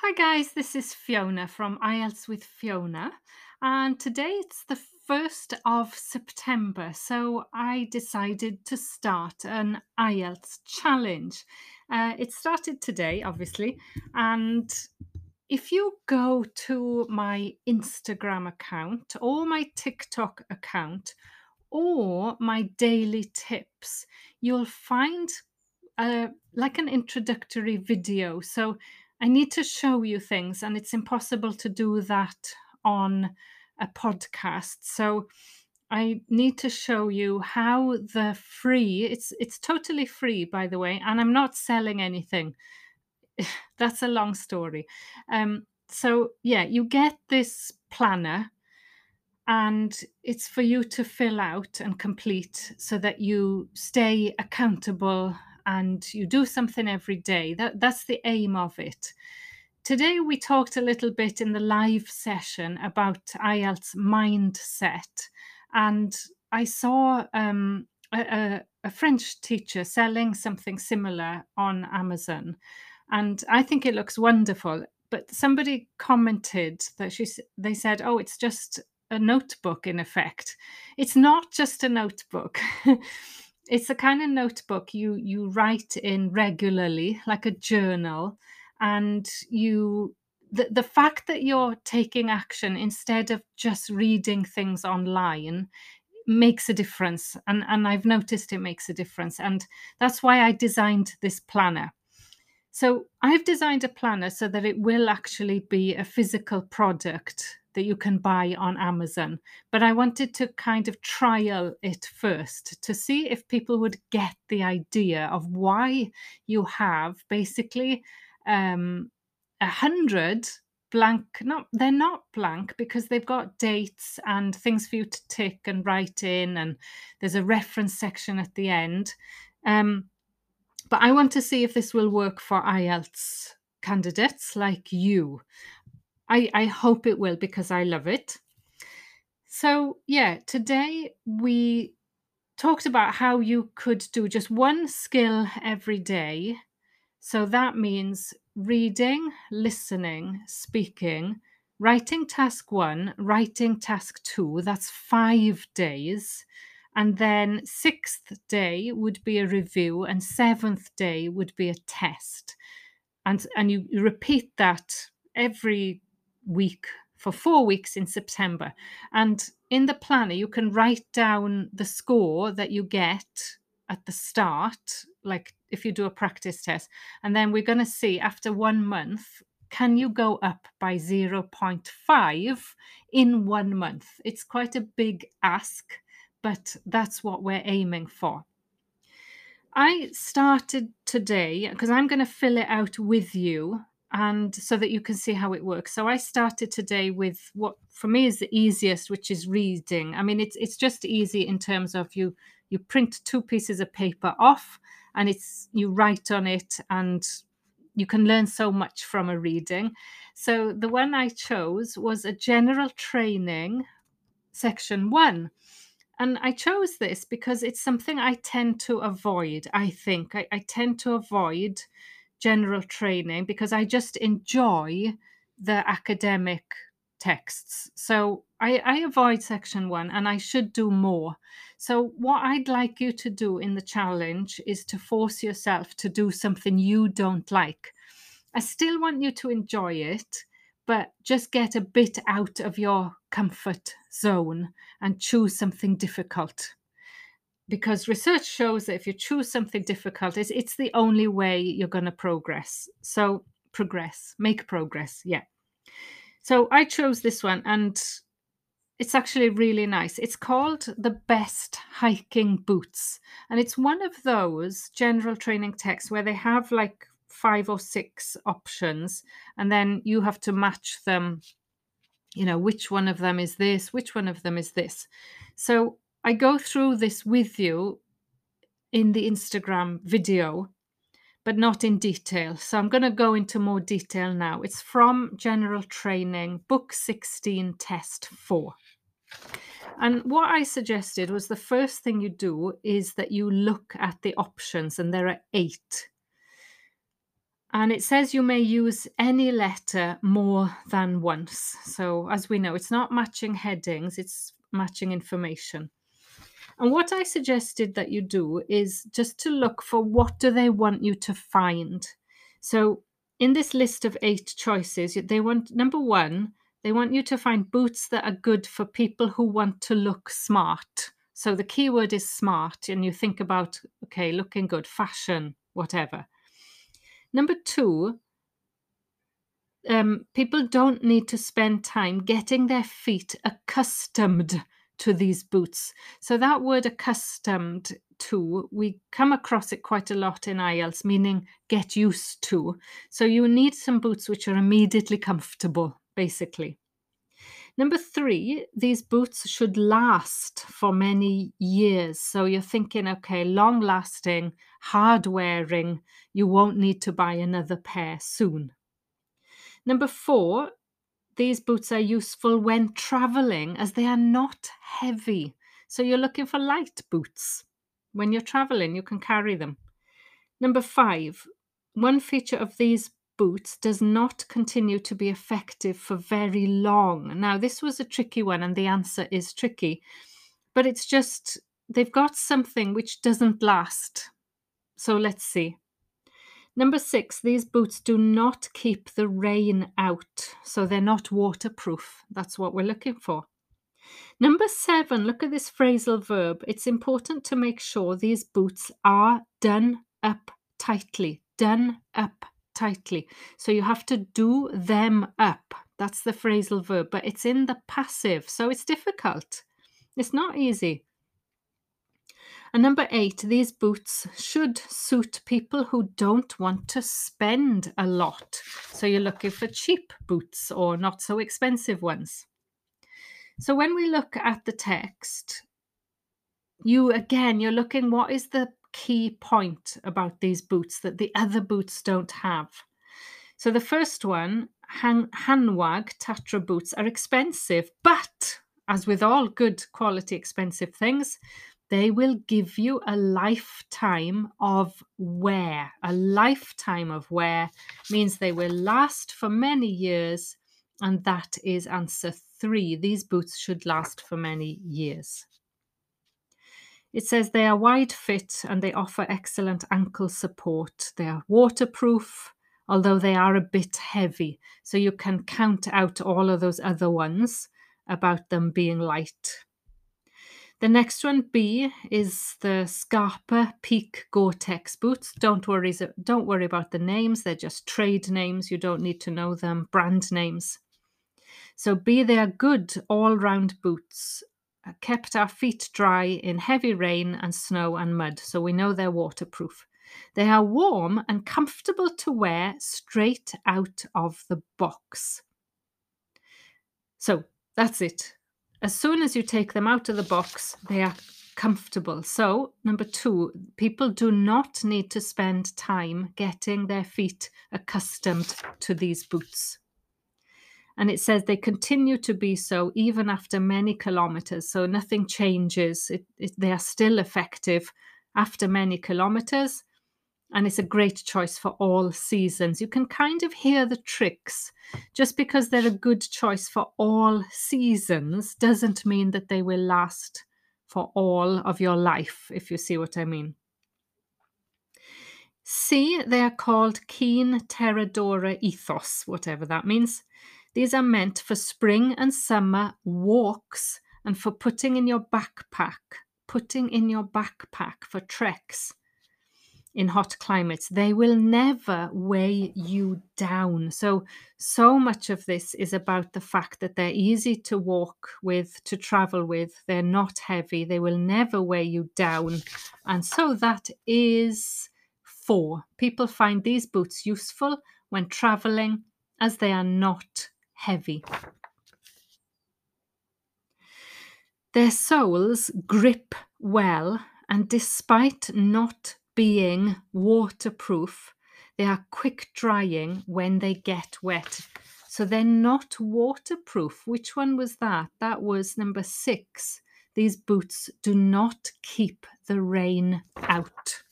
Hi guys, this is Fiona from IELTS with Fiona, and today it's the 1st of September, so I decided to start an IELTS challenge. Uh, it started today, obviously, and if you go to my Instagram account or my TikTok account or my daily tips, you'll find uh, like an introductory video. So I need to show you things, and it's impossible to do that on a podcast. So I need to show you how the free it's it's totally free by the way and I'm not selling anything. That's a long story. Um so yeah, you get this planner and it's for you to fill out and complete so that you stay accountable and you do something every day. That that's the aim of it. Today we talked a little bit in the live session about IELTS mindset and I saw um, a, a, French teacher selling something similar on Amazon and I think it looks wonderful but somebody commented that she they said oh it's just a notebook in effect it's not just a notebook it's a kind of notebook you you write in regularly like a journal and you the, the fact that you're taking action instead of just reading things online makes a difference and and I've noticed it makes a difference and that's why I designed this planner. So I've designed a planner so that it will actually be a physical product that you can buy on Amazon. But I wanted to kind of trial it first to see if people would get the idea of why you have basically um, a hundred blank not they're not blank because they've got dates and things for you to tick and write in and there's a reference section at the end um, but I want to see if this will work for IELTS candidates like you. I, I hope it will because I love it. So, yeah, today we talked about how you could do just one skill every day. So that means reading, listening, speaking, writing task one, writing task two. That's five days. And then sixth day would be a review, and seventh day would be a test. And, and you repeat that every week for four weeks in September. And in the planner, you can write down the score that you get at the start, like if you do a practice test. And then we're going to see after one month, can you go up by 0.5 in one month? It's quite a big ask, but that's what we're aiming for. I started today because I'm going to fill it out with you and so that you can see how it works. So I started today with what for me is the easiest, which is reading. I mean, it's it's just easy in terms of you you print two pieces of paper off and it's you write on it and you can learn so much from a reading. So the one I chose was a general training section 1 and I chose this because it's something I tend to avoid. I think I, I tend to avoid general training because I just enjoy the academic texts. So I, I avoid section one and I should do more. So, what I'd like you to do in the challenge is to force yourself to do something you don't like. I still want you to enjoy it, but just get a bit out of your comfort zone and choose something difficult. Because research shows that if you choose something difficult, it's, it's the only way you're going to progress. So, progress, make progress. Yeah. So, I chose this one and it's actually really nice. It's called the Best Hiking Boots. And it's one of those general training texts where they have like five or six options and then you have to match them you know which one of them is this which one of them is this so i go through this with you in the instagram video but not in detail so i'm going to go into more detail now it's from general training book 16 test 4 and what I suggested was the first thing you do is that you look at the options, and there are eight. And it says you may use any letter more than once. So, as we know, it's not matching headings, it's matching information. And what I suggested that you do is just to look for what do they want you to find. So, in this list of eight choices, they want number one, they want you to find boots that are good for people who want to look smart. So the keyword is smart, and you think about, okay, looking good, fashion, whatever. Number two, um, people don't need to spend time getting their feet accustomed to these boots. So that word accustomed to, we come across it quite a lot in IELTS, meaning get used to. So you need some boots which are immediately comfortable, basically. Number three, these boots should last for many years. So you're thinking, okay, long lasting, hard wearing, you won't need to buy another pair soon. Number four, these boots are useful when traveling as they are not heavy. So you're looking for light boots. When you're traveling, you can carry them. Number five, one feature of these boots does not continue to be effective for very long. Now, this was a tricky one, and the answer is tricky, but it's just they've got something which doesn't last. So let's see. Number six, these boots do not keep the rain out, so they're not waterproof. That's what we're looking for. Number seven, look at this phrasal verb. It's important to make sure these boots are done up tightly. Done up tightly. So you have to do them up. That's the phrasal verb, but it's in the passive, so it's difficult. It's not easy. And number eight, these boots should suit people who don't want to spend a lot. So you're looking for cheap boots or not so expensive ones. So when we look at the text, you again, you're looking what is the key point about these boots that the other boots don't have. So the first one, Han- Hanwag Tatra boots, are expensive, but as with all good quality expensive things, they will give you a lifetime of wear. A lifetime of wear means they will last for many years, and that is answer three. These boots should last for many years. It says they are wide fit and they offer excellent ankle support. They are waterproof, although they are a bit heavy. So you can count out all of those other ones about them being light. The next one, B, is the Scarpa Peak Gore-Tex boots. Don't worry, don't worry about the names. They're just trade names. You don't need to know them. Brand names. So B, they are good all-round boots. Uh, kept our feet dry in heavy rain and snow and mud, so we know they're waterproof. They are warm and comfortable to wear straight out of the box. So that's it. As soon as you take them out of the box, they are comfortable. So, number two, people do not need to spend time getting their feet accustomed to these boots. And it says they continue to be so even after many kilometers. So, nothing changes. It, it, they are still effective after many kilometers and it's a great choice for all seasons. You can kind of hear the tricks. Just because they're a good choice for all seasons doesn't mean that they will last for all of your life, if you see what I mean. C, they are called Keen Terradora Ethos, whatever that means. These are meant for spring and summer walks and for putting in your backpack, putting in your backpack for treks in hot climates, they will never weigh you down. So, so much of this is about the fact that they're easy to walk with, to travel with, they're not heavy, they will never weigh you down. And so that is four. People find these boots useful when traveling as they are not heavy. Their soles grip well, and despite not being waterproof. They are quick drying when they get wet. So they're not waterproof. Which one was that? That was number six. These boots do not keep the rain out.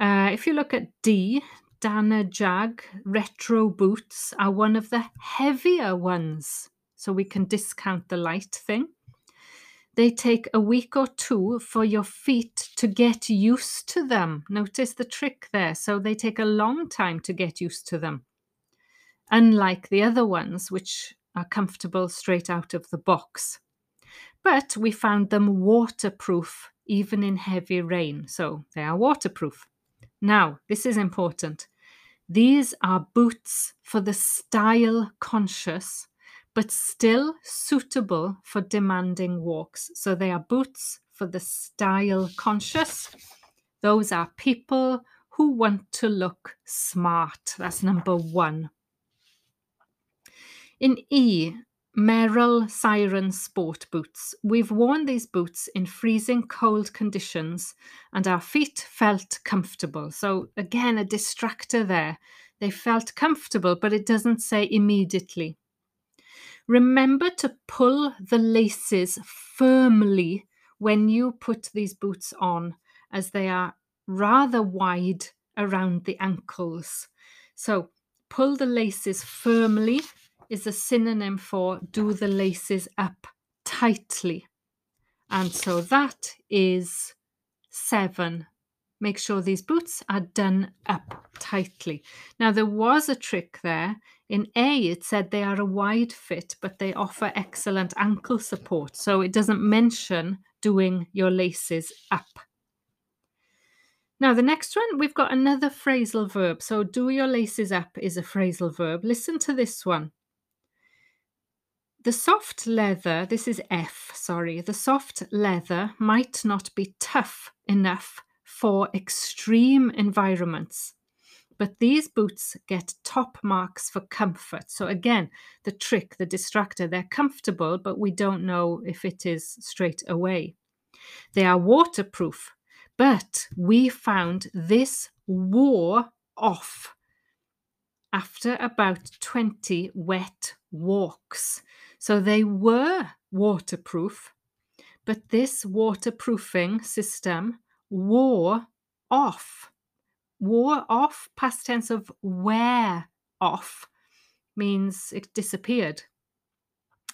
Uh, if you look at D, Danner Jag retro boots are one of the heavier ones. So we can discount the light thing. They take a week or two for your feet to get used to them. Notice the trick there. So they take a long time to get used to them. Unlike the other ones, which are comfortable straight out of the box. But we found them waterproof even in heavy rain. So they are waterproof. Now, this is important. These are boots for the style conscious but still suitable for demanding walks. So they are boots for the style conscious. Those are people who want to look smart. That's number one. In E, Merrell Siren sport boots. We've worn these boots in freezing cold conditions and our feet felt comfortable. So, again, a distractor there. They felt comfortable, but it doesn't say immediately. Remember to pull the laces firmly when you put these boots on, as they are rather wide around the ankles. So pull the laces firmly is a synonym for do the laces up tightly. And so that is seven make sure these boots are done up tightly. Now, there was a trick there. In A, it said they are a wide fit, but they offer excellent ankle support. So it doesn't mention doing your laces up. Now, the next one, we've got another phrasal verb. So, do your laces up is a phrasal verb. Listen to this one. The soft leather, this is F, sorry, the soft leather might not be tough enough for extreme environments. But these boots get top marks for comfort. So, again, the trick, the distractor, they're comfortable, but we don't know if it is straight away. They are waterproof, but we found this wore off after about 20 wet walks. So they were waterproof, but this waterproofing system wore off. Wore off, past tense of wear off, means it disappeared.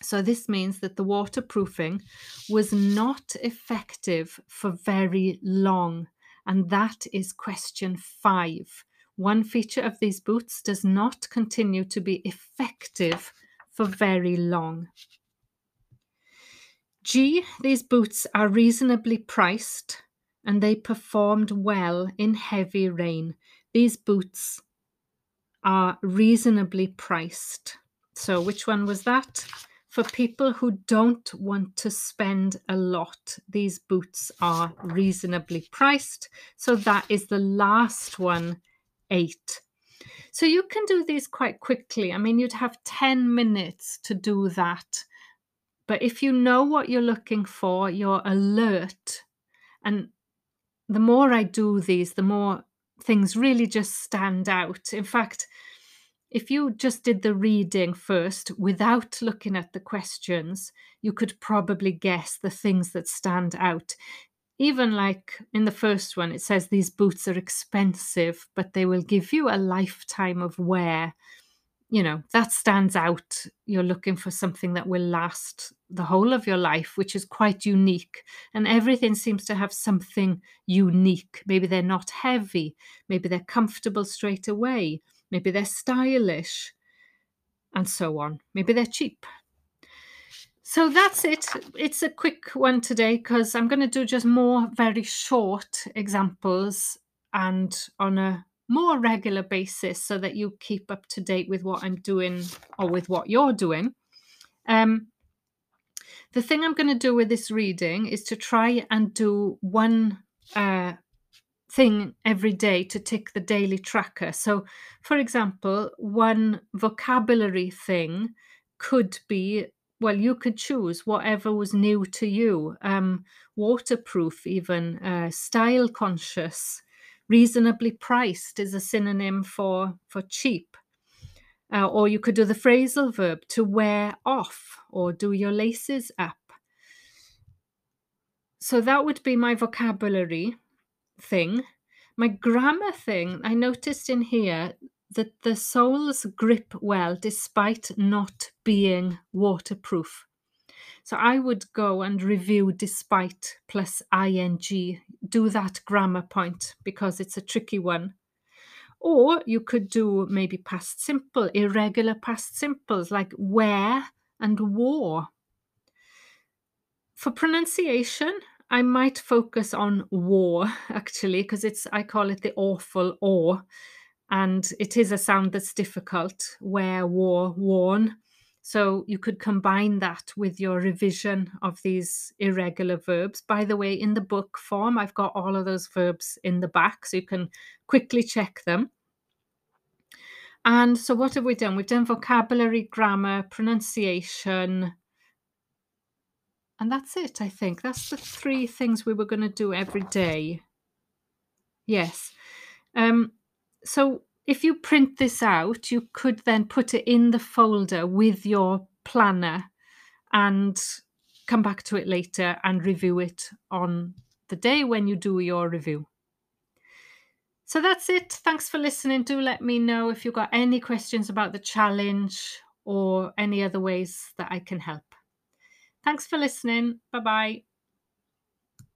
So, this means that the waterproofing was not effective for very long. And that is question five. One feature of these boots does not continue to be effective for very long. G, these boots are reasonably priced and they performed well in heavy rain. These boots are reasonably priced. So, which one was that? For people who don't want to spend a lot, these boots are reasonably priced. So, that is the last one, eight. So, you can do these quite quickly. I mean, you'd have 10 minutes to do that. But if you know what you're looking for, you're alert and the more I do these, the more things really just stand out. In fact, if you just did the reading first without looking at the questions, you could probably guess the things that stand out. Even like in the first one, it says these boots are expensive, but they will give you a lifetime of wear you know that stands out. You're looking for something that will last the whole of your life which is quite unique. And everything seems to have something unique. Maybe they're not heavy. Maybe they're comfortable straight away. Maybe they're stylish. And so on. Maybe they're cheap. So that's it. It's a quick one today because i'm going to do just more very short examples and on a more regular basis so that you keep up to date with what I'm doing or with what you're doing. Um, the thing I'm going to do with this reading is to try and do one uh, thing every day to tick the daily tracker. So, for example, one vocabulary thing could be well, you could choose whatever was new to you. Um, waterproof, even uh, style conscious, reasonably priced is a synonym for for cheap. Uh, or you could do the phrasal verb to wear off or do your laces up. So that would be my vocabulary thing. My grammar thing, I noticed in here that the soles grip well despite not being waterproof. So I would go and review despite plus ing, do that grammar point because it's a tricky one. Or you could do maybe past simple, irregular past simples like wear and wore. For pronunciation, I might focus on wore actually because it's I call it the awful or and it is a sound that's difficult wear wore worn so you could combine that with your revision of these irregular verbs. By the way, in the book form, I've got all of those verbs in the back so you can quickly check them. And so, what have we done? We've done vocabulary, grammar, pronunciation. And that's it, I think. That's the three things we were going to do every day. Yes. Um, so, if you print this out, you could then put it in the folder with your planner and come back to it later and review it on the day when you do your review. So that's it. Thanks for listening. Do let me know if you've got any questions about the challenge or any other ways that I can help. Thanks for listening. Bye bye.